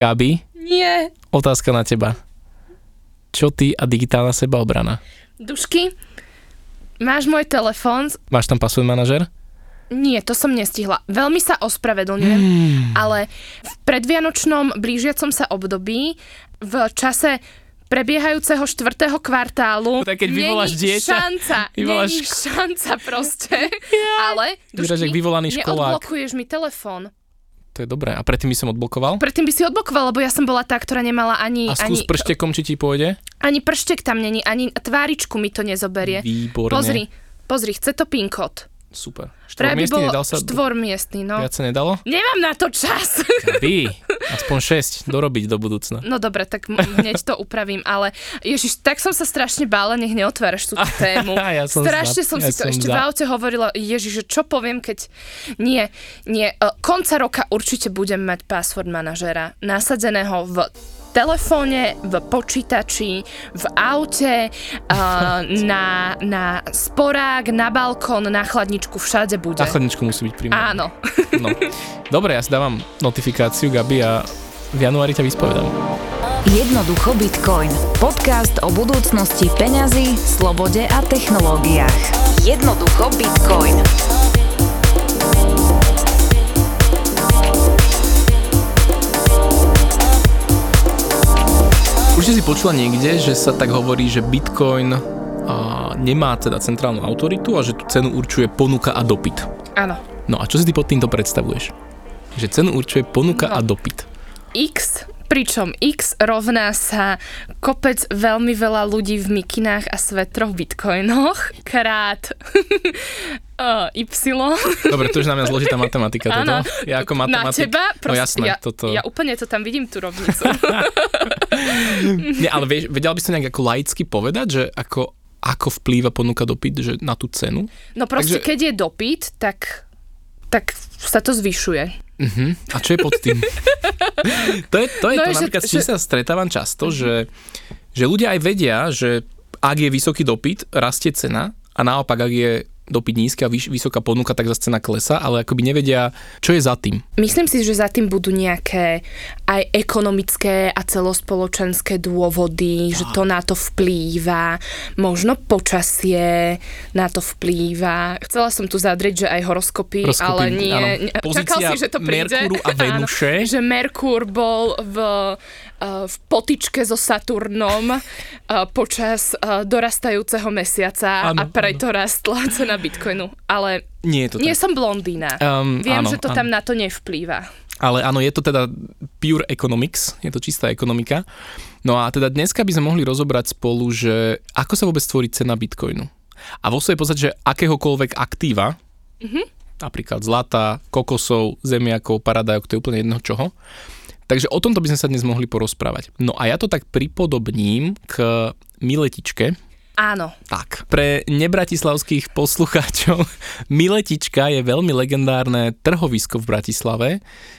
Gabi, Nie. otázka na teba. Čo ty a digitálna sebaobrana? Dušky, máš môj telefón? Máš tam password manažer? Nie, to som nestihla. Veľmi sa ospravedlňujem, Hmm. ale v predvianočnom blížiacom sa období v čase prebiehajúceho štvrtého kvartálu tak, keď vyvoláš dieťa, šanca, vyvoláš není šanca proste. Ale, Dušky, vyvolaný školák. neodblokuješ mi telefón. To je dobré. A predtým by som odblokoval? Predtým by si odblokoval, lebo ja som bola tá, ktorá nemala ani, A skús ani, prštekom, či ti pôjde? ani prštek tam není, ani tváričku mi to nezoberie. Výborne. Pozri, pozri, chce to PIN kód. Super. Štvormiestný nedal sa... štvormiestný, no. Viac sa nedalo? Nemám na to čas. Gabi, aspoň 6 dorobiť do budúcna. No dobre, tak hneď to upravím, ale Ježiš, tak som sa strašne bála, nech neotváraš túto tému. Ja som strašne za- som ja si to som ešte za. v aute hovorila, Ježiš, čo poviem, keď... Nie, nie, e, konca roka určite budem mať password manažera nasadeného v telefóne, v počítači, v aute, uh, na, na sporák, na balkón, na chladničku, všade bude. Na chladničku musí byť primárne. Áno. No. Dobre, ja si dávam notifikáciu, Gabi, a v januári ťa vyspovedám. Jednoducho Bitcoin. Podcast o budúcnosti peňazí, slobode a technológiách. Jednoducho Bitcoin. Určite si počula niekde, že sa tak hovorí, že Bitcoin a, nemá teda centrálnu autoritu a že tú cenu určuje ponuka a dopyt. Áno. No a čo si ty pod týmto predstavuješ? Že cenu určuje ponuka No. a dopyt. X, pričom X rovná sa kopec veľmi veľa ľudí v mikinách a svetroch v bitcoinoch krát uh, Y. Dobre, to na mňa zložitá matematika toto. Áno. Ja ako Na matematik. teba? no jasné, ja, toto. ja úplne to tam vidím, tú rovnicu. Nie, ale vieš, vedel by som nejak ako laicky povedať, že ako, ako vplýva ponuka dopyt že na tú cenu? No proste, Takže- keď je dopyt, tak, tak sa to zvyšuje. Uh-huh. A čo je pod tým? to je to, je No, to že- napríklad, s čím že- sa stretávam často, že, že ľudia aj vedia, že ak je vysoký dopyt, rastie cena a naopak, ak je dopyt nízky a vyš, vysoká ponuka, tak zase cena klesa, ale akoby nevedia, čo je za tým. Myslím si, že za tým budú nejaké aj ekonomické a celospoločenské dôvody, že to na to vplýva, možno počasie na to vplýva. Chcela som tu zadrieť, že aj horoskopy, Horoskopy, ale nie. áno. Pozícia Čakal si, že to príde. Merkúru a Venuše. Áno, že Merkúr bol v, v potičke so Saturnom eh, počas eh, dorastajúceho mesiaca Áno, a preto rastla cena Bitcoinu. Ale Nie je to nie tak. som blondína. Um, Viem, áno, že to áno. tam na to nevplýva. Ale áno, je to teda pure economics, je to čistá ekonomika. No a teda dneska by sme mohli rozobrať spolu, že ako sa vôbec tvorí cena Bitcoinu. A vo svojej podstate, že akéhokoľvek aktíva, mm-hmm. napríklad zlata, kokosov, zemiakov, paradajok, to je úplne jedno čoho. Takže o tomto by sme sa dnes mohli porozprávať. No a ja to tak pripodobním k miletičke, Áno. tak, pre nebratislavských poslucháčov, Miletička je veľmi legendárne trhovisko v Bratislave,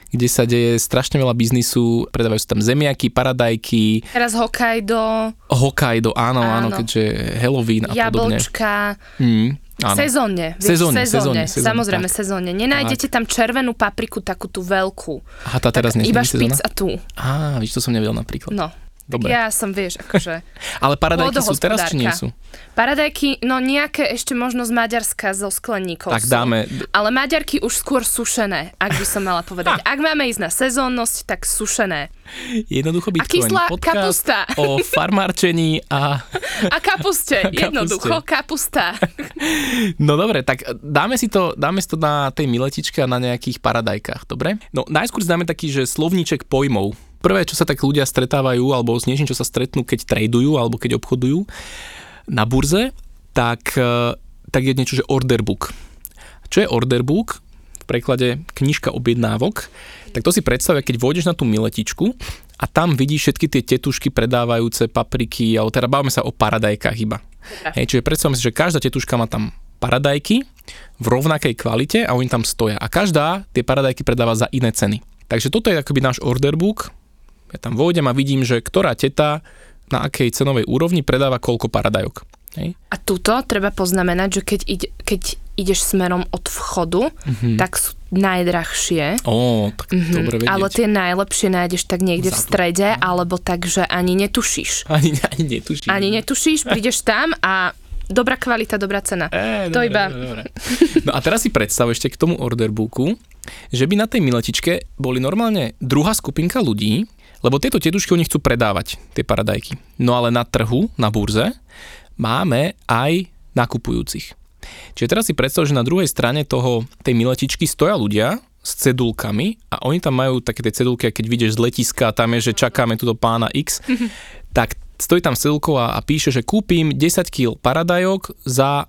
kde sa deje strašne veľa biznisu, predávajú sa tam zemiaky, paradajky, Teraz Hokkaido, Hokkaido, áno, áno, Áno. keďže Halloween a podobne. jablčka, Mm, áno. sezónne. vieš, Sezónne, sezónne, sezónne, sezónne, Samozrejme, tak. sezónne. Nenájdete tam červenú papriku, takú tú veľkú. Aha, tá teraz nie Iba sezóna? špic a tú. Á, víš, to som nevedel napríklad. No. Dobre. Ja som, vieš, akože... Ale paradajky sú teraz, či nie sú? Paradajky, no nejaké ešte možno z Maďarska zo skleníkov Tak sú. dáme, Ale Maďarky už skôr sušené, ak by som mala povedať. Ak máme ísť na sezónnosť, tak sušené. jednoducho Bitcoin. kyslá podcast kapusta. o farmárčení a A kapuste, kapuste. jednoducho, kapusta. No dobre, tak dáme si to, dáme si to na tej miletičke a na nejakých paradajkách, dobre? No najskôr dáme taký, že slovníček pojmov. Prvé, čo sa tak ľudia stretávajú, alebo s niečím, čo sa stretnú, keď tradujú, alebo keď obchodujú na burze, tak, e, tak je niečo, že order book. Čo je order book? V preklade knižka objednávok. Tak to si predstavia, keď vôjdeš na tú miletičku a tam vidíš všetky tie tetušky predávajúce papriky, alebo teda bavíme sa o paradajkách iba. Hej, čiže predstavme si, že každá tetuška má tam paradajky v rovnakej kvalite a oni tam stoja. A každá tie paradajky predáva za iné ceny. Takže toto je akoby náš order book. Ja tam vôjdem a vidím, že ktorá teta na akej cenovej úrovni predáva koľko paradajok. Hej? A tuto treba poznamenať, že keď, ide, keď ideš smerom od vchodu, mm-hmm. tak sú najdrahšie. Ó, tak mm-hmm. dobre vedieť. Ale tie najlepšie nájdeš tak niekde v Vzadu. strede, alebo tak, že ani netušíš. Ani, ani netuším. Ani netušíš, prídeš tam a dobrá kvalita, dobrá cena. É, to dobre, iba... dobre. No a teraz si predstav ešte k tomu orderbooku, že by na tej miletičke boli normálne druhá skupinka ľudí, lebo tieto tetušky oni chcú predávať, tie paradajky. No ale na trhu, na burze, máme aj nakupujúcich. Čiže teraz si predstav, že na druhej strane toho, tej miletičky stoja ľudia s cedulkami a oni tam majú také tie cedulky, keď vidíš z letiska, tam je, že čakáme túto pána X, tak stojí tam s cedulkou a, a píše, že kúpim 10 kg paradajok za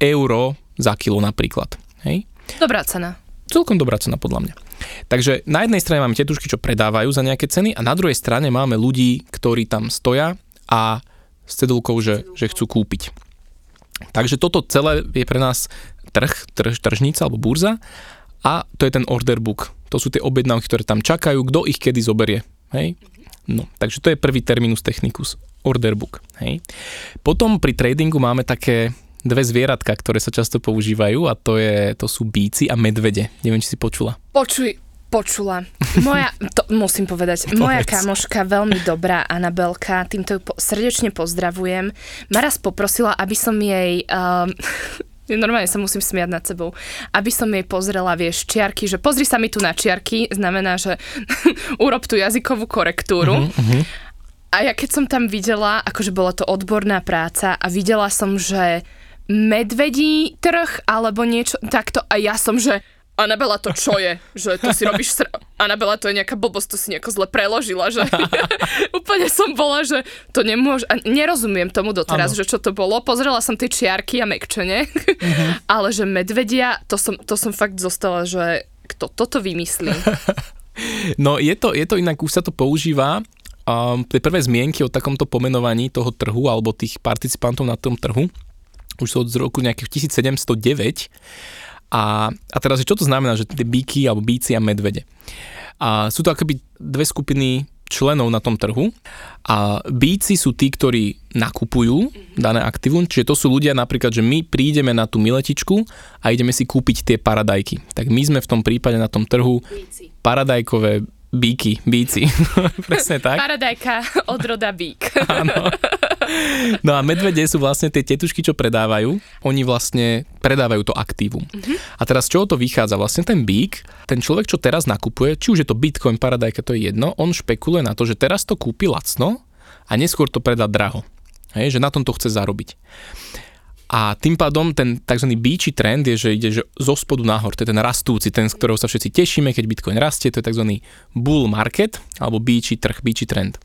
euro za kilo napríklad. Hej? Dobrá cena. Celkom dobrá cena podľa mňa. Takže na jednej strane máme tetušky, čo predávajú za nejaké ceny a na druhej strane máme ľudí, ktorí tam stoja a s cedulkou, že, že chcú kúpiť. Takže toto celé je pre nás trh, trž, tržnica alebo burza a to je ten order book. To sú tie objednávky, ktoré tam čakajú, kto ich kedy zoberie. Hej? No, takže to je prvý terminus technicus, order book. Hej? Potom pri tradingu máme také dve zvieratka, ktoré sa často používajú a to, je, to sú bíci a medvede. Neviem, či si počula. Počuj, počula. Moja, to musím povedať, moja Povedz. kamoška, veľmi dobrá Anabelka, týmto ju po, srdečne pozdravujem, ma raz poprosila, aby som jej... Um, Normálne sa musím smiať nad sebou. Aby som jej pozrela, vieš, čiarky, že pozri sa mi tu na čiarky, znamená, že urob tú jazykovú korektúru. Uh-huh. A ja keď som tam videla, akože bola to odborná práca a videla som, že medvedí trh alebo niečo takto a ja som, že Anabela, to čo je? Že to si robíš sr- Anabela, to je nejaká blbosť, to si nejako zle preložila, že úplne som bola, že to nemôže, a nerozumiem tomu doteraz, Áno. že čo to bolo. Pozrela som tie čiarky a mekčene, ale že medvedia, to som, to som fakt zostala, že kto toto vymyslí. No je to, je to inak, už sa to používa, um, tie prvé zmienky o takomto pomenovaní toho trhu alebo tých participantov na tom trhu už sú od roku nejakých 1709 a, a teraz, čo to znamená, že tie bíky alebo bíci a medvede. A sú to akoby dve skupiny členov na tom trhu a bíci sú tí, ktorí nakupujú dané aktívum, čiže to sú ľudia napríklad, že my prídeme na tú miletičku a ideme si kúpiť tie paradajky. Tak my sme v tom prípade na tom trhu paradajkové bíky, bíci. Presne tak. Paradajka od roda bík. Áno. No a medvede sú vlastne tie tetušky, čo predávajú. Oni vlastne predávajú to aktívum. A teraz z čoho to vychádza? Vlastne ten bík, ten človek, čo teraz nakupuje, či už je to Bitcoin, paradajka, to je jedno, on špekuluje na to, že teraz to kúpi lacno a neskôr to predá draho. Hej, že na tom to chce zarobiť. A tým pádom ten tzv. bíči trend je, že ide že zo spodu nahor. To je ten rastúci, ten, z ktorého sa všetci tešíme, keď Bitcoin rastie. To je tzv. bull market alebo bíči trh, bíči trend.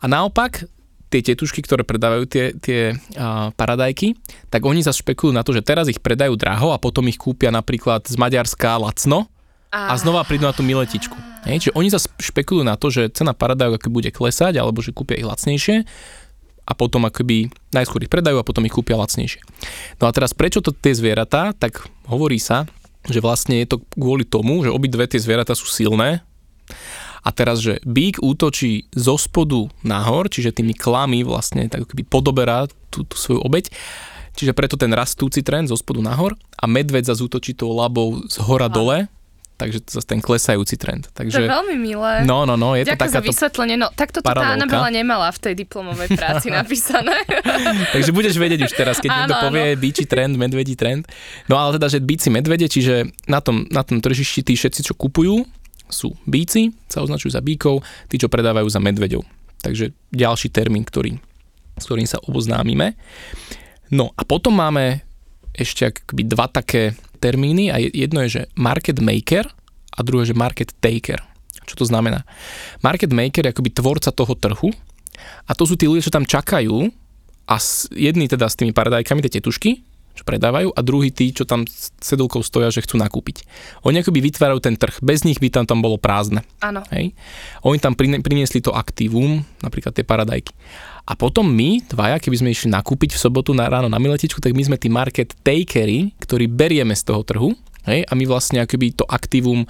A naopak, tie tetušky, ktoré predávajú tie, tie a, paradajky, tak oni sa špekulujú na to, že teraz ich predajú draho a potom ich kúpia napríklad z Maďarska lacno a znova prídu na tú miletičku. Hej, čiže oni sa špekulujú na to, že cena paradajok akoby bude klesať alebo že kúpia ich lacnejšie a potom akoby najskôr ich predajú a potom ich kúpia lacnejšie. No a teraz prečo to tie zvieratá, tak hovorí sa, že vlastne je to kvôli tomu, že obidve tie zvieratá sú silné. A teraz, že bík útočí zo spodu nahor, čiže tými klami vlastne tak akoby podoberá tú, tú svoju obeď, čiže preto ten rastúci trend zo spodu nahor a medveď zase útočí tou labou z hora dole, takže to zase ten klesajúci trend. To je Takže, veľmi milé. no, no, no, je to Ďakujem za takáto... vysvetlenie. No, takto to tá. Anabela nemala v tej diplomovej práci napísané. Takže budeš vedieť už teraz, keď Áno, niekto áno. povie bíči trend, medvedí trend. No ale teda, že bíci medvede, čiže na tom, na tom tržišti tí všetci, čo kupujú, sú bíci, sa označujú za bíkov, tí, čo predávajú za medveďov. Takže ďalší termín, ktorý, s ktorým sa oboznámime. No a potom máme ešte akoby dva také termíny a je- jedno je, že market maker a druhé, že market taker. Čo to znamená? Market maker je akoby tvorca toho trhu a to sú tí ľudia, čo tam čakajú a jedni teda s tými paradajkami, tie tetušky, čo predávajú a druhý tí, čo tam s cedulkou stoja, že chcú nakúpiť. Oni akoby vytvárajú ten trh, bez nich by tam, tam bolo prázdne. Áno. Hej? Oni tam priniesli to aktívum, napríklad tie paradajky. A potom my, dvaja, keby sme išli nakúpiť v sobotu na ráno na miletičku, tak my sme tí market takery, ktorí berieme z toho trhu hej? a my vlastne akoby to aktívum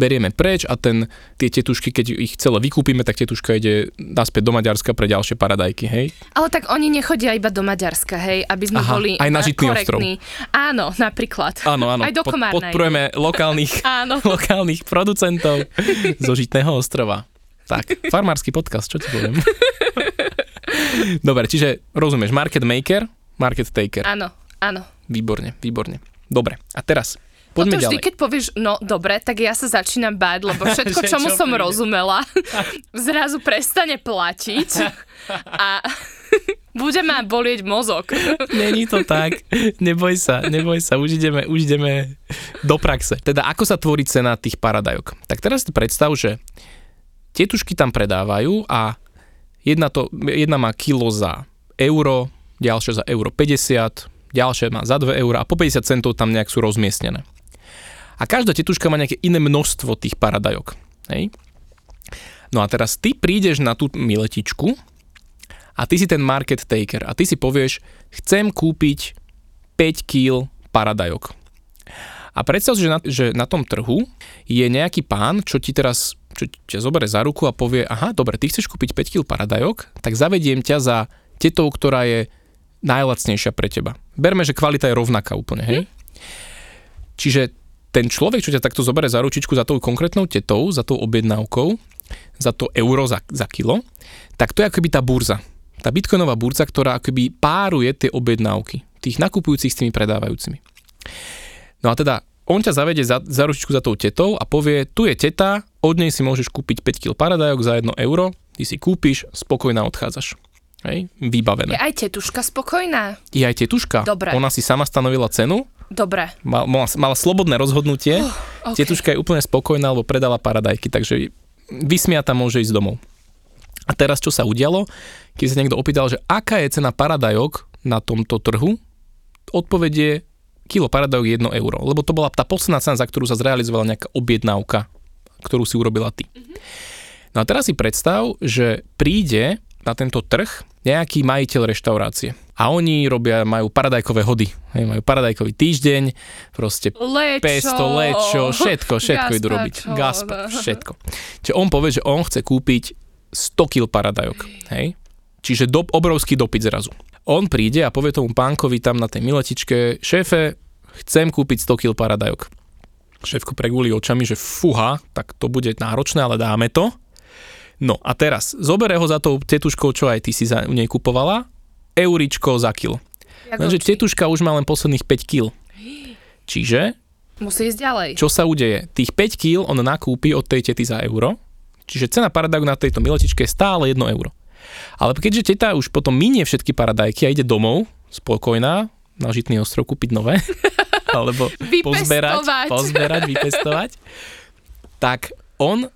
berieme preč a ten, tie tetušky, keď ich celé vykúpime, tak tetuška ide naspäť do Maďarska pre ďalšie paradajky, hej? Ale tak oni nechodia iba do Maďarska, hej, aby sme Aha, boli aj na eh, Žitný korektní. Áno, napríklad. Áno, áno, Aj do pod- Komárnej. podporujeme lokálnych, Áno. lokálnych producentov zo Žitného ostrova. Tak, farmársky podcast, čo ti poviem? Dobre, čiže rozumieš, market maker, market taker. Áno, áno. Výborne, výborne. Dobre, a teraz Toto poďme vždy, ďalej. keď povieš, no dobre, tak ja sa začínam báť, lebo všetko, čomu čo som príde? rozumela, zrazu prestane platiť a bude ma bolieť mozog. Není to tak, neboj sa, neboj sa, už ideme, už ideme do praxe. Teda ako sa tvorí cena tých paradajok? Tak teraz si predstav, že tietušky tam predávajú a jedna, to, jedna má kilo za euro, ďalšia za euro 50, ďalšia má za 2 euro a po 50 centov tam nejak sú rozmiestnené. A každá tetuška má nejaké iné množstvo tých paradajok. Hej? No a teraz ty prídeš na tú miletičku a ty si ten market taker a ty si povieš, chcem kúpiť 5 kg paradajok. A predstav si, že na, že na tom trhu je nejaký pán, čo ti teraz čo ťa zoberie za ruku a povie, aha, dobre, ty chceš kúpiť 5 kg paradajok, tak zavediem ťa za tetou, ktorá je najlacnejšia pre teba. Berme, že kvalita je rovnaká úplne, hej? Čiže ten človek, čo ťa takto zoberie za ručičku za tou konkrétnou tetou, za tou objednávkou, za to euro za, za kilo, tak to je akoby tá burza. Tá bitcoinová burza, ktorá akoby páruje tie objednávky tých nakupujúcich s tými predávajúcimi. No a teda on ťa zavede za, za ručičku za tou tetou a povie, tu je teta, od nej si môžeš kúpiť 5 kg paradajok za 1 euro, ty si kúpiš, spokojná odchádzaš. Hej, vybavené. Je aj tetuška spokojná? Je aj tetuška. Dobre. Ona si sama stanovila cenu, Dobre. mal, mala, mala slobodné rozhodnutie. ok. Tetuška je úplne spokojná, lebo predala paradajky, takže vysmiata môže ísť domov. A teraz čo sa udialo? Keď sa niekto opýtal, že aká je cena paradajok na tomto trhu, odpovedie kilo paradajok 1 euro, lebo to bola tá posledná cena, za ktorú sa zrealizovala nejaká objednávka, ktorú si urobila ty. No a teraz si predstav, že príde na tento trh nejaký majiteľ reštaurácie. A oni robia, majú paradajkové hody. Hej, majú paradajkový týždeň, proste Lečo. pesto, lečo, všetko, všetko idú robiť. Gaspa, všetko. Čiže on povie, že on chce kúpiť 100 kg paradajok. Hej? Čiže do, obrovský dopyt zrazu. On príde a povie tomu pánkovi tam na tej miletičke, šéfe, chcem kúpiť 100 kg paradajok. Šéfko pregulí očami, že fuha, tak to bude náročné, ale dáme to. No a teraz, zobere ho za tou tetuškou, čo aj ty si za u nej kupovala, euričko za kilo. Lenže tetuška už má len posledných 5 kg. Čiže Musí ísť ďalej. čo sa udeje? Tých 5 kg on nakúpi od tej tety za euro, čiže cena paradajku na tejto miletičke je stále 1 euro. Ale keďže teta už potom minie všetky paradajky a ide domov, spokojná, na Žitný ostrov kúpiť nové, alebo pozberať, pozberať, vypestovať, tak on,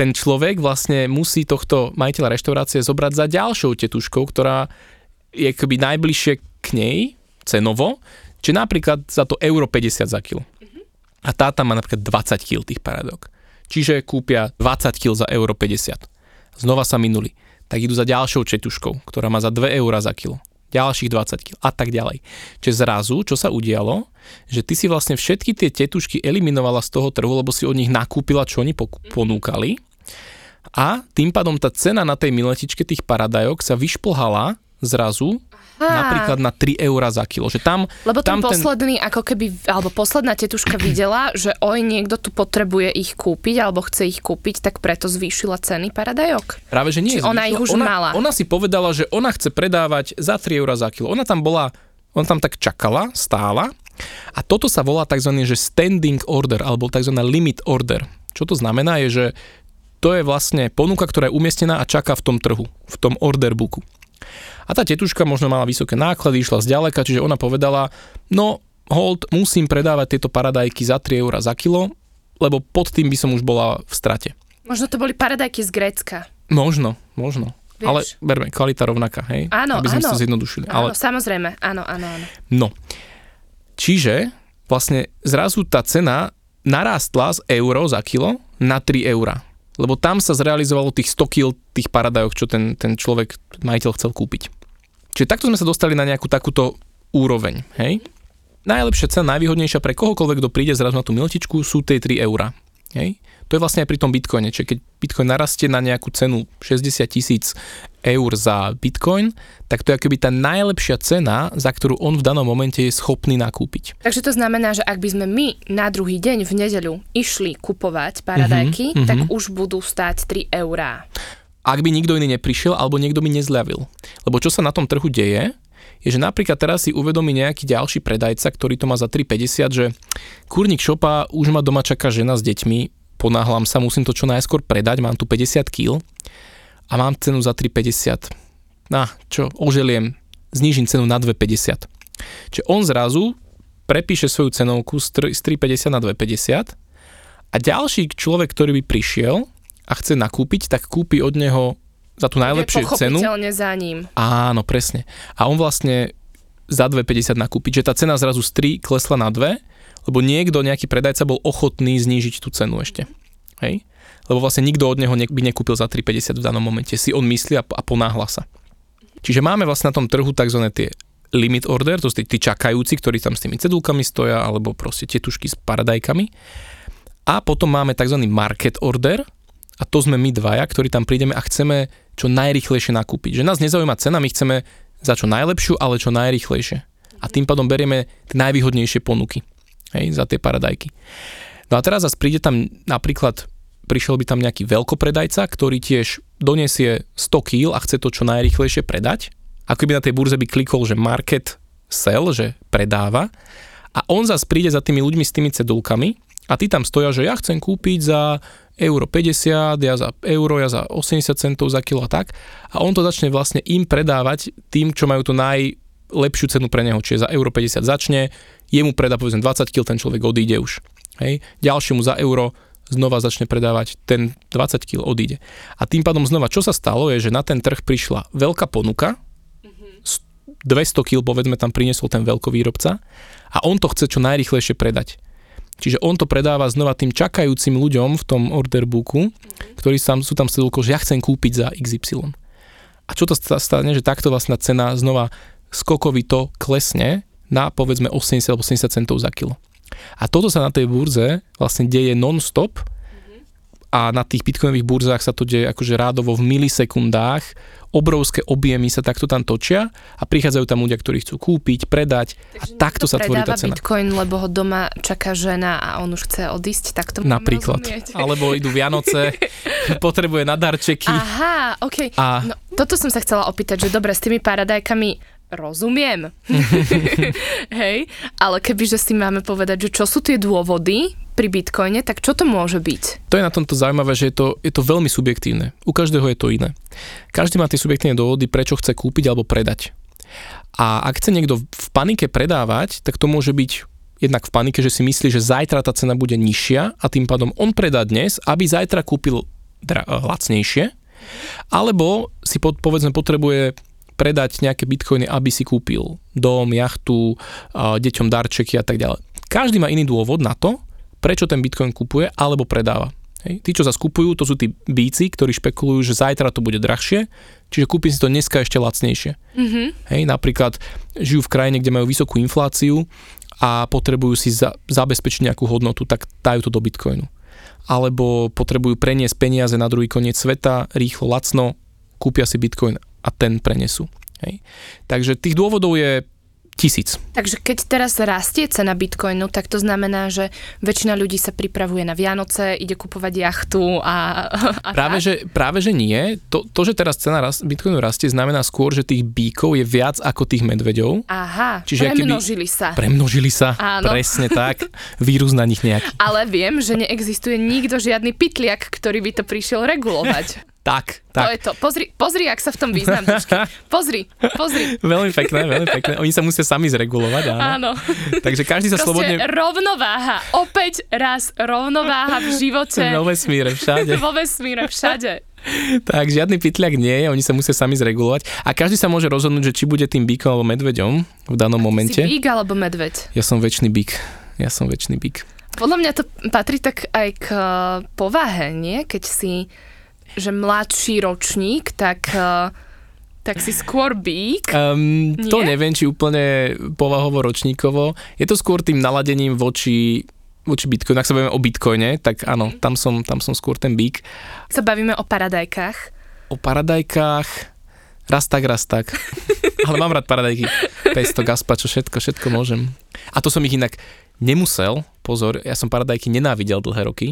ten človek vlastne musí tohto majiteľa reštaurácie zobrať za ďalšou tetuškou, ktorá je akoby najbližšie k nej cenovo, či napríklad za to euro 50 za kilo. A tá tam má napríklad 20 kg tých paradok. Čiže kúpia 20 kg za euro 50. Znova sa minuli. Tak idú za ďalšou četuškou, ktorá má za 2 eurá za kilo. Ďalších 20 kg a tak ďalej. Čiže zrazu, čo sa udialo, že ty si vlastne všetky tie tetušky eliminovala z toho trhu, lebo si od nich nakúpila, čo oni poku- ponúkali. A tým pádom tá cena na tej miletičke tých paradajok sa vyšplhala zrazu napríklad na 3 eurá za kilo. Že tam, Lebo ten tam posledný, ako keby, alebo posledná tetuška videla, že oj, niekto tu potrebuje ich kúpiť, alebo chce ich kúpiť, tak preto zvýšila ceny paradajok. Práve, že nie. Či ona zvýšila. ich už ona, mala? Ona si povedala, že ona chce predávať za 3 eurá za kilo. Ona tam bola, ona tam tak čakala, stála a toto sa volá tzv. Že standing order alebo tzv. limit order. Čo to znamená je, že to je vlastne ponuka, ktorá je umiestnená a čaká v tom trhu, v tom order booku. A tá tetuška možno mala vysoké náklady, išla zďaleka, čiže ona povedala, no hold, musím predávať tieto paradajky za 3 eurá za kilo, lebo pod tým by som už bola v strate. Možno to boli paradajky z Grécka. Možno, možno. Vieš. Ale berme, kvalita rovnaká, hej? Áno, Aby sme áno. to zjednodušili. Áno, Ale, samozrejme, áno, áno, áno. no. Čiže vlastne zrazu tá cena narástla z euro za kilo na 3 eurá. Lebo tam sa zrealizovalo tých 100 kg tých paradajok, čo ten, ten človek, majiteľ chcel kúpiť. Čiže takto sme sa dostali na nejakú takúto úroveň, hej? Najlepšia cena, najvýhodnejšia pre kohokoľvek, kto príde zrazu na tú miltičku, sú tie 3 eurá. Hej? To je vlastne aj pri tom bitcoine. Čiže keď bitcoin narastie na nejakú cenu 60 tisíc eur za bitcoin, tak to je akoby tá najlepšia cena, za ktorú on v danom momente je schopný nakúpiť. Takže to znamená, že ak by sme my na druhý deň v nedeľu išli kupovať paradajky, mm-hmm, tak už budú stáť 3 eurá. Ak by nikto iný neprišiel, alebo niekto by nezľavil. Lebo čo sa na tom trhu deje, je, že napríklad teraz si uvedomí nejaký ďalší predajca, ktorý to má za 3,50, že kurník šopa už ma doma čaká žena s deťmi, ponáhľam sa, musím to čo najskôr predať, mám tu 50 kg a mám cenu za 3,50. Na, čo, oželiem, znížim cenu na 2,50. Čiže on zrazu prepíše svoju cenovku z 3,50 na 2,50 a ďalší človek, ktorý by prišiel a chce nakúpiť, tak kúpi od neho za tú najlepšiu cenu. za ním. Áno, presne. A on vlastne za 2,50 nakúpiť, že tá cena zrazu z 3 klesla na 2, lebo niekto, nejaký predajca bol ochotný znížiť tú cenu ešte. Hej? Lebo vlastne nikto od neho by nekúpil za 3,50 v danom momente. Si on myslí a, a ponáhla sa. Čiže máme vlastne na tom trhu tzv. tie limit order, to sú tí, tí čakajúci, ktorí tam s tými cedulkami stoja, alebo proste tetušky s paradajkami. A potom máme tzv. market order, a to sme my dvaja, ktorí tam prídeme a chceme čo najrychlejšie nakúpiť. Že nás nezaujíma cena, my chceme za čo najlepšiu, ale čo najrychlejšie. A tým pádom berieme tie najvýhodnejšie ponuky hej, za tie paradajky. No a teraz zase príde tam napríklad, prišiel by tam nejaký veľkopredajca, ktorý tiež donesie 100 kg a chce to čo najrychlejšie predať. Ako by na tej burze by klikol, že market sell, že predáva. A on zase príde za tými ľuďmi s tými cedulkami a ty tam stoja, že ja chcem kúpiť za euro 50, ja za euro, ja za 80 centov za kilo a tak. A on to začne vlastne im predávať tým, čo majú tú najlepšiu cenu pre neho, čiže za euro 50 začne, jemu predá povedzme 20 kg, ten človek odíde už. Hej. Ďalšiemu za euro znova začne predávať, ten 20 kg odíde. A tým pádom znova, čo sa stalo, je, že na ten trh prišla veľká ponuka, 200 kg povedzme tam priniesol ten veľkovýrobca a on to chce čo najrychlejšie predať. Čiže on to predáva znova tým čakajúcim ľuďom v tom order booku, ktorí sam, sú tam s že ja chcem kúpiť za XY. A čo to stane, že takto vlastná cena znova skokovito klesne na povedzme 80 alebo 80 centov za kilo. A toto sa na tej burze vlastne deje non-stop a na tých bitcoinových burzách sa to deje akože rádovo v milisekundách obrovské objemy sa takto tam točia a prichádzajú tam ľudia, ktorí chcú kúpiť, predať Takže a takto sa tvorí tá cena. bitcoin, lebo ho doma čaká žena a on už chce odísť, tak to Napríklad. Rozumieť. Alebo idú Vianoce, potrebuje na darčeky. Aha, ok. A... No, toto som sa chcela opýtať, že dobre, s tými paradajkami rozumiem. Hej, ale kebyže si máme povedať, že čo sú tie dôvody pri Bitcoine, tak čo to môže byť? To je na tomto zaujímavé, že je to, je to veľmi subjektívne. U každého je to iné. Každý má tie subjektívne dôvody, prečo chce kúpiť alebo predať. A ak chce niekto v panike predávať, tak to môže byť jednak v panike, že si myslí, že zajtra tá cena bude nižšia a tým pádom on predá dnes, aby zajtra kúpil dra- lacnejšie, alebo si pod, povedzme potrebuje predať nejaké bitcoiny, aby si kúpil dom, jachtu, deťom darčeky a tak ďalej. Každý má iný dôvod na to, prečo ten bitcoin kupuje alebo predáva. Hej. Tí, čo sa skupujú, to sú tí bíci, ktorí špekulujú, že zajtra to bude drahšie, čiže kúpim si to dneska ešte lacnejšie. Mm-hmm. Hej, napríklad žijú v krajine, kde majú vysokú infláciu a potrebujú si za, zabezpečiť nejakú hodnotu, tak dajú to do bitcoinu. Alebo potrebujú preniesť peniaze na druhý koniec sveta, rýchlo, lacno, kúpia si bitcoin a ten prenesú. Hej. Takže tých dôvodov je tisíc. Takže keď teraz rastie cena bitcoinu, tak to znamená, že väčšina ľudí sa pripravuje na Vianoce, ide kupovať jachtu a, a práve, že, práve že nie. To, to, že teraz cena rast, bitcoinu rastie, znamená skôr, že tých bíkov je viac ako tých medveďov. Aha, Čiže premnožili keby, sa. Premnožili sa, Áno. presne tak. Vírus na nich nejaký. Ale viem, že neexistuje nikto žiadny pitliak, ktorý by to prišiel regulovať. Tak, tak. To je to. Pozri, pozri, ak sa v tom význam. Pozri, pozri. veľmi pekné, veľmi pekné. Oni sa musia sami zregulovať, áno. áno. Takže každý sa Proste slobodne... rovnováha. Opäť raz rovnováha v živote. Vo vesmíre, všade. Vo vesmíre, všade. tak, žiadny pytliak nie je, oni sa musia sami zregulovať. A každý sa môže rozhodnúť, že či bude tým bíkom alebo medveďom v danom momente. Si bík alebo medveď? Ja som väčší bík. Ja som väčší bík. Podľa mňa to patrí tak aj k povahe, nie? Keď si že mladší ročník, tak uh, tak si skôr bík? Um, to neviem, či úplne povahovo ročníkovo. Je to skôr tým naladením voči voči Bitcoinu, ak sa bavíme o Bitcoine, tak áno, tam som, tam som skôr ten bík. Sa bavíme o paradajkách. O paradajkách, raz tak, raz tak. Ale mám rád paradajky, pesto, gazpačo, všetko, všetko môžem. A to som ich inak nemusel, pozor, ja som paradajky nenávidel dlhé roky.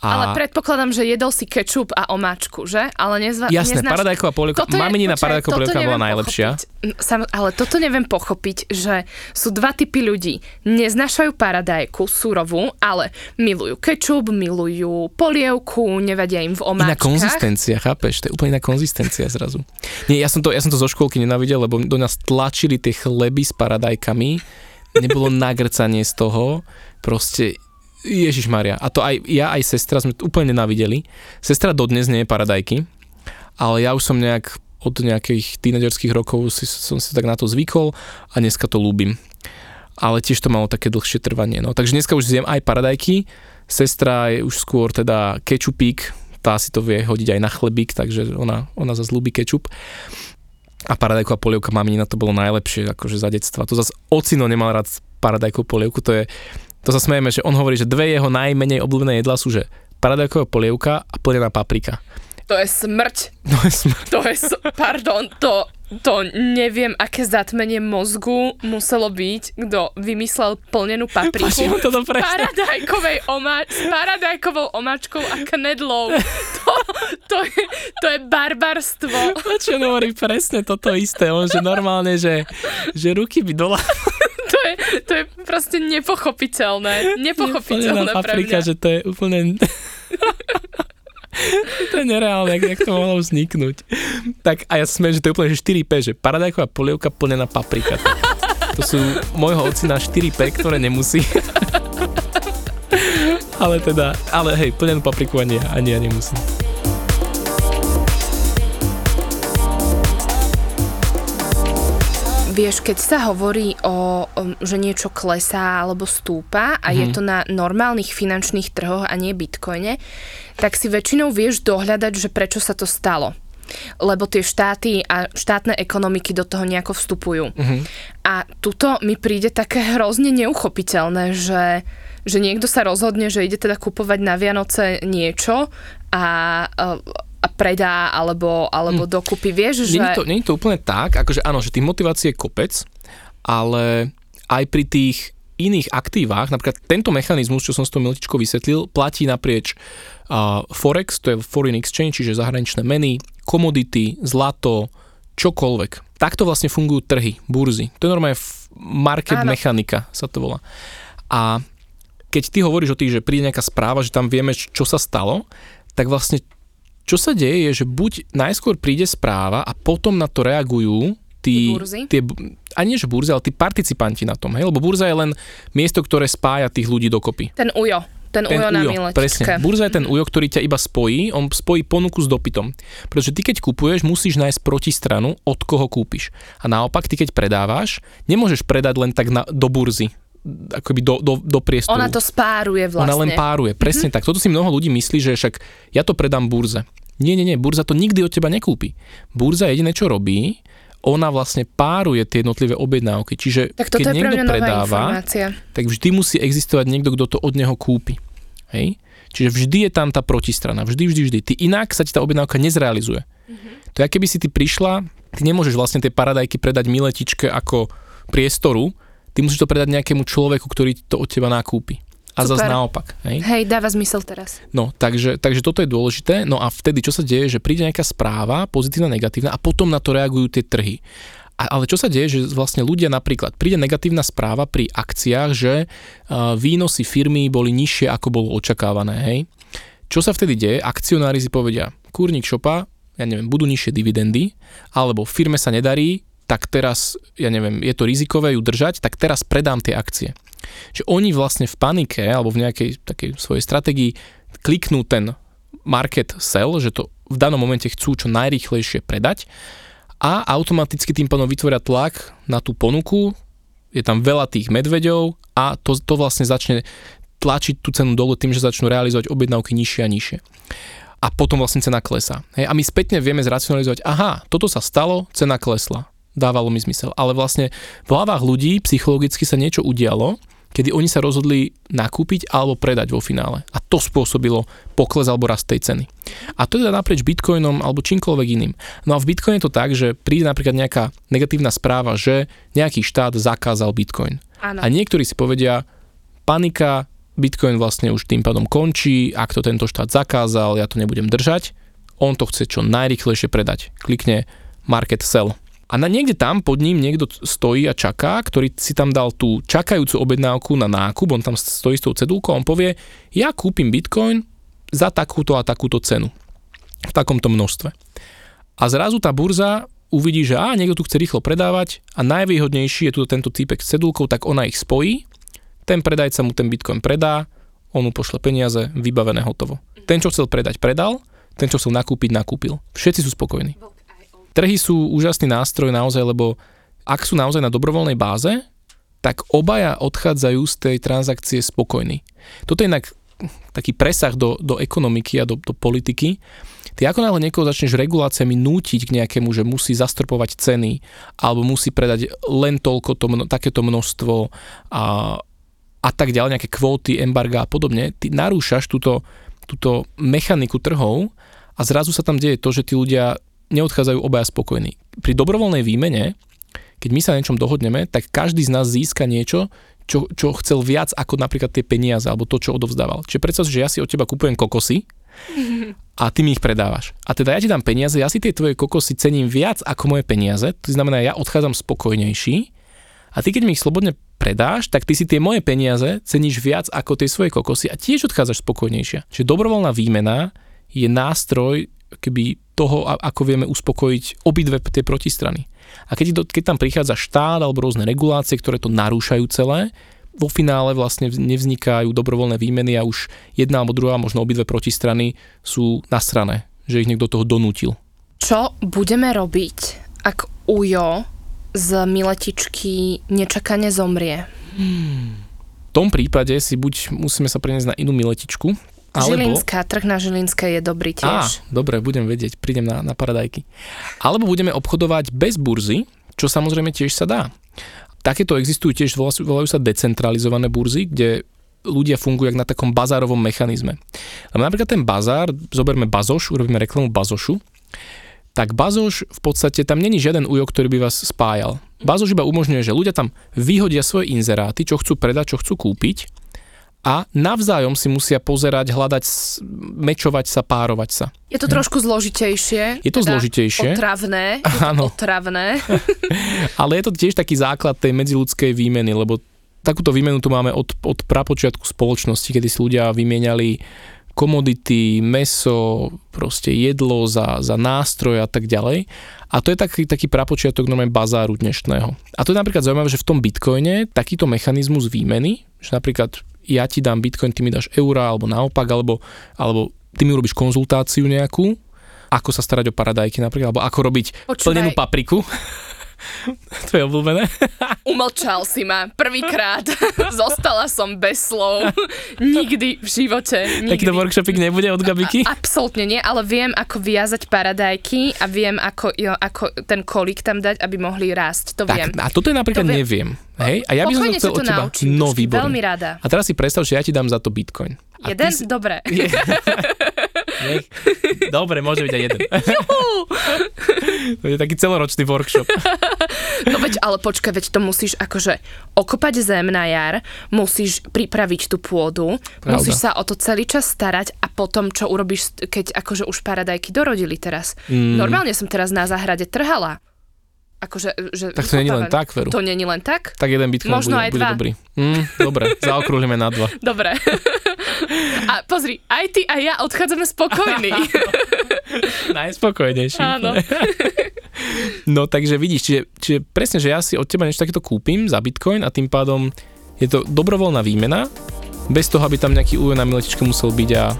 A... Ale predpokladám, že jedol si kečup a omáčku, že? Ale nezva- Jasné, neznáš... paradajková polievka, maminina paradajková polievka bola najlepšia. pochopiť. Sam, ale toto neviem pochopiť, že sú dva typy ľudí. Neznášajú paradajku surovú, ale milujú kečup, milujú polievku, nevadia im v Iná omáčkach. konzistencia, chápeš? To je úplne iná konzistencia zrazu. Nie, ja som to, ja som to zo školky nenávidel, lebo do nás tlačili tie chleby s paradajkami, nebolo nagrcanie z toho, proste Ježiš Maria. A to aj ja, aj sestra sme úplne nenávideli. Sestra dodnes nie je paradajky, ale ja už som nejak od nejakých tínedžerských rokov si, som si tak na to zvykol a dneska to ľúbim. Ale tiež to malo také dlhšie trvanie. No. Takže dneska už zjem aj paradajky, sestra je už skôr teda kečupík, tá si to vie hodiť aj na chlebík, takže ona, ona zase ľúbi kečup. A paradajková polievka mamina to bolo najlepšie akože za detstva. To zase ocino nemal rád paradajkovú polievku, to je, to sa smejeme, že on hovorí, že dve jeho najmenej obľúbené jedlá sú, že paradajková polievka a plnená paprika. To je smrť. No je smr- To je, s- pardon, to, to neviem, aké zatmenie mozgu muselo byť, kto vymyslel plnenú papriku. To presne. paradajkovej oma- s paradajkovou omáčkou a knedlou. To, to, je, to je barbarstvo. Čo hovorí presne toto isté, on že normálne, že, že ruky by dola To je, to je proste nepochopiteľné. Nepochopiteľné pre paprika, mňa. že to je úplne... to je nereálne, jak, jak to mohlo vzniknúť. Tak a ja smiem, že to je úplne že 4P, že paradajková polievka plnená paprika. To sú môjho ocina 4P, ktoré nemusí. ale teda, ale hej, plnenú papriku ani, ani ja nemusím. Vieš, keď sa hovorí o, že niečo klesá alebo stúpa a mm-hmm. je to na normálnych finančných trhoch a nie bitcoine, tak si väčšinou vieš dohľadať, že prečo sa to stalo. Lebo tie štáty a štátne ekonomiky do toho nejako vstupujú. Mm-hmm. A tuto mi príde také hrozne neuchopiteľné, že, že niekto sa rozhodne, že ide teda kupovať na Vianoce niečo a, a, predá alebo, alebo mm. dokupy. Vieš, že... Je to, je to úplne tak, akože áno, že tých motivácií je kopec, ale aj pri tých iných aktívach, napríklad tento mechanizmus, čo som s tou Miltičkou vysvetlil, platí naprieč uh, Forex, to je Foreign Exchange, čiže zahraničné meny, komodity, zlato, čokoľvek. Takto vlastne fungujú trhy, burzy. To je normálne market Áno. mechanika, sa to volá. A keď ty hovoríš o tých, že príde nejaká správa, že tam vieme, čo sa stalo, tak vlastne čo sa deje je, že buď najskôr príde správa a potom na to reagujú tí, burzy? tie, a nie že burzy, ale tí participanti na tom, hej? lebo burza je len miesto, ktoré spája tých ľudí dokopy. Ten ujo. Ten, Ten ujo na ujo, presne. Burza je ten ujo, ktorý ťa iba spojí, on spojí ponuku s dopytom. Pretože ty keď kupuješ, musíš nájsť protistranu, od koho kúpiš. A naopak, ty keď predávaš, nemôžeš predať len tak na, do burzy, akoby do, do, do priestoru. Ona to spáruje vlastne. Ona len páruje, presne mm-hmm. tak. Toto si mnoho ľudí myslí, že však ja to predám burze. Nie, nie, nie, burza to nikdy od teba nekúpi. Burza jediné, čo robí, ona vlastne páruje tie jednotlivé objednávky. Čiže Tak keď niekto predáva, tak vždy musí existovať niekto, kto to od neho kúpi. Hej? Čiže vždy je tam tá protistrana. Vždy, vždy, vždy. Ty inak sa ti tá objednávka nezrealizuje. Mm-hmm. To je, keby si ty prišla, ty nemôžeš vlastne tie paradajky predať miletičke ako priestoru, ty musíš to predať nejakému človeku, ktorý to od teba nakúpi. A zase naopak. Hej? Hej, dáva zmysel teraz. No, takže, takže toto je dôležité. No a vtedy, čo sa deje, že príde nejaká správa, pozitívna, negatívna, a potom na to reagujú tie trhy. A, ale čo sa deje, že vlastne ľudia napríklad, príde negatívna správa pri akciách, že uh, výnosy firmy boli nižšie, ako bolo očakávané, hej. Čo sa vtedy deje? Akcionári si povedia, kurník šopa, ja neviem, budú nižšie dividendy, alebo firme sa nedarí, tak teraz, ja neviem, je to rizikové ju držať, tak teraz predám tie akcie. Že oni vlastne v panike alebo v nejakej takej svojej stratégii kliknú ten market sell, že to v danom momente chcú čo najrýchlejšie predať a automaticky tým pádom vytvoria tlak na tú ponuku, je tam veľa tých medveďov a to, to vlastne začne tlačiť tú cenu dole tým, že začnú realizovať objednávky nižšie a nižšie. A potom vlastne cena klesá. Hej, a my spätne vieme zracionalizovať, aha, toto sa stalo, cena klesla. Dávalo mi zmysel. Ale vlastne v hlavách ľudí psychologicky sa niečo udialo, kedy oni sa rozhodli nakúpiť alebo predať vo finále. A to spôsobilo pokles alebo rast tej ceny. A to je teda naprieč Bitcoinom alebo čímkoľvek iným. No a v Bitcoine je to tak, že príde napríklad nejaká negatívna správa, že nejaký štát zakázal Bitcoin. Áno. A niektorí si povedia, panika, Bitcoin vlastne už tým pádom končí, ak to tento štát zakázal, ja to nebudem držať. On to chce čo najrychlejšie predať. Klikne market sell a na niekde tam pod ním niekto stojí a čaká, ktorý si tam dal tú čakajúcu objednávku na nákup, on tam stojí s tou cedulkou, on povie, ja kúpim bitcoin za takúto a takúto cenu. V takomto množstve. A zrazu tá burza uvidí, že á, niekto tu chce rýchlo predávať a najvýhodnejší je tu tento týpek s cedulkou, tak ona ich spojí, ten predajca mu ten bitcoin predá, on mu pošle peniaze, vybavené hotovo. Ten, čo chcel predať, predal, ten, čo chcel nakúpiť, nakúpil. Všetci sú spokojní. Trhy sú úžasný nástroj naozaj, lebo ak sú naozaj na dobrovoľnej báze, tak obaja odchádzajú z tej transakcie spokojní. Toto je inak taký presah do, do ekonomiky a do, do politiky. Ty ako náhle niekoho začneš reguláciami nútiť k nejakému, že musí zastropovať ceny alebo musí predať len toľko, to, takéto množstvo a, a tak ďalej, nejaké kvóty, embarga a podobne, ty narúšaš túto, túto mechaniku trhov a zrazu sa tam deje to, že tí ľudia neodchádzajú obaja spokojní. Pri dobrovoľnej výmene, keď my sa na niečom dohodneme, tak každý z nás získa niečo, čo, čo chcel viac ako napríklad tie peniaze alebo to, čo odovzdával. Čiže predstav že ja si od teba kupujem kokosy a ty mi ich predávaš. A teda ja ti dám peniaze, ja si tie tvoje kokosy cením viac ako moje peniaze, to znamená, ja odchádzam spokojnejší a ty keď mi ich slobodne predáš, tak ty si tie moje peniaze ceníš viac ako tie svoje kokosy a tiež odchádzaš spokojnejšia. Čiže dobrovoľná výmena je nástroj keby toho, ako vieme uspokojiť obidve tie protistrany. A keď, to, keď tam prichádza štát alebo rôzne regulácie, ktoré to narúšajú celé, vo finále vlastne nevznikajú dobrovoľné výmeny a už jedna alebo druhá, možno obidve protistrany sú nasrané, že ich niekto toho donútil. Čo budeme robiť, ak Ujo z miletičky nečakane zomrie? Hmm. V tom prípade si buď musíme sa preniesť na inú miletičku, alebo... Žilinská, trh na Žilinské je dobrý tiež. Á, dobre, budem vedieť, prídem na, na paradajky. Alebo budeme obchodovať bez burzy, čo samozrejme tiež sa dá. Takéto existujú tiež, volajú sa decentralizované burzy, kde ľudia fungujú na takom bazárovom mechanizme. Lebo napríklad ten bazár, zoberme Bazoš, urobíme reklamu Bazošu, tak Bazoš v podstate tam není žiaden ujo, ktorý by vás spájal. Bazoš iba umožňuje, že ľudia tam vyhodia svoje inzeráty, čo chcú predať, čo chcú kúpiť a navzájom si musia pozerať, hľadať, mečovať sa, párovať sa. Je to trošku zložitejšie. Je to teda zložitejšie. Otravné. Áno. Otravné. Ale je to tiež taký základ tej medziludskej výmeny, lebo takúto výmenu tu máme od, od prapočiatku spoločnosti, kedy si ľudia vymieniali komodity, meso, proste jedlo za, za nástroj a tak ďalej. A to je taký, taký prapočiatok normálne bazáru dnešného. A to je napríklad zaujímavé, že v tom bitcoine takýto mechanizmus výmeny, že napríklad ja ti dám bitcoin, ty mi dáš eura, alebo naopak, alebo, alebo ty mi urobíš konzultáciu nejakú, ako sa starať o paradajky napríklad, alebo ako robiť Počúvaj. plnenú papriku. to je obľúbené. Umlčal si ma prvýkrát. Zostala som bez slov. Nikdy v živote. Nikdy. Takýto workshopik nebude od Gabiky? A, absolútne nie, ale viem, ako viazať paradajky a viem, ako, jo, ako ten kolík tam dať, aby mohli rásť. To tak, viem. A toto je napríklad to neviem. Hej? A ja by som to chcel od teba. Naučím, no. Veľmi rada. A teraz si predstav, že ja ti dám za to bitcoin. A jeden? Si... Dobre. Je... Nech... Dobre, môže byť aj jeden. to je taký celoročný workshop. no veď, ale počkaj, veď to musíš akože okopať zem na jar, musíš pripraviť tú pôdu, Pravda. musíš sa o to celý čas starať a potom, čo urobíš, keď akože už paradajky dorodili teraz. Mm. Normálne som teraz na záhrade trhala. Akože, že tak to není len tak, Veru. To není len tak? Tak jeden bitcoin Možno bude, aj bude dva. dobrý. Mm, dobre, zaokrúhlime na dva. Dobre. A pozri, aj ty a ja odchádzame spokojní. Najspokojnejší. Áno. no takže vidíš, čiže, čiže presne, že ja si od teba niečo takéto kúpim za bitcoin a tým pádom je to dobrovoľná výmena, bez toho, aby tam nejaký újo na miletičke musel byť a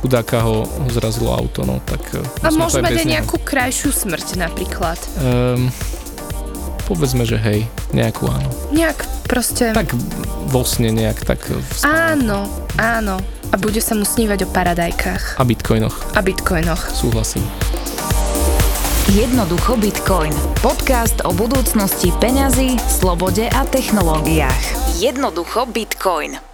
chudáka ho, ho zrazilo auto, no tak... E, A môže mať aj nejakú krajšiu smrť napríklad. Um, povedzme, že hej, nejakú áno. Nejak proste... Tak vo sne nejak tak. Áno, áno. A bude sa mu snívať o paradajkách. A bitcoinoch. A bitcoinoch. Súhlasím. Jednoducho Bitcoin. Podcast o budúcnosti peňazí, slobode a technológiách. Jednoducho Bitcoin.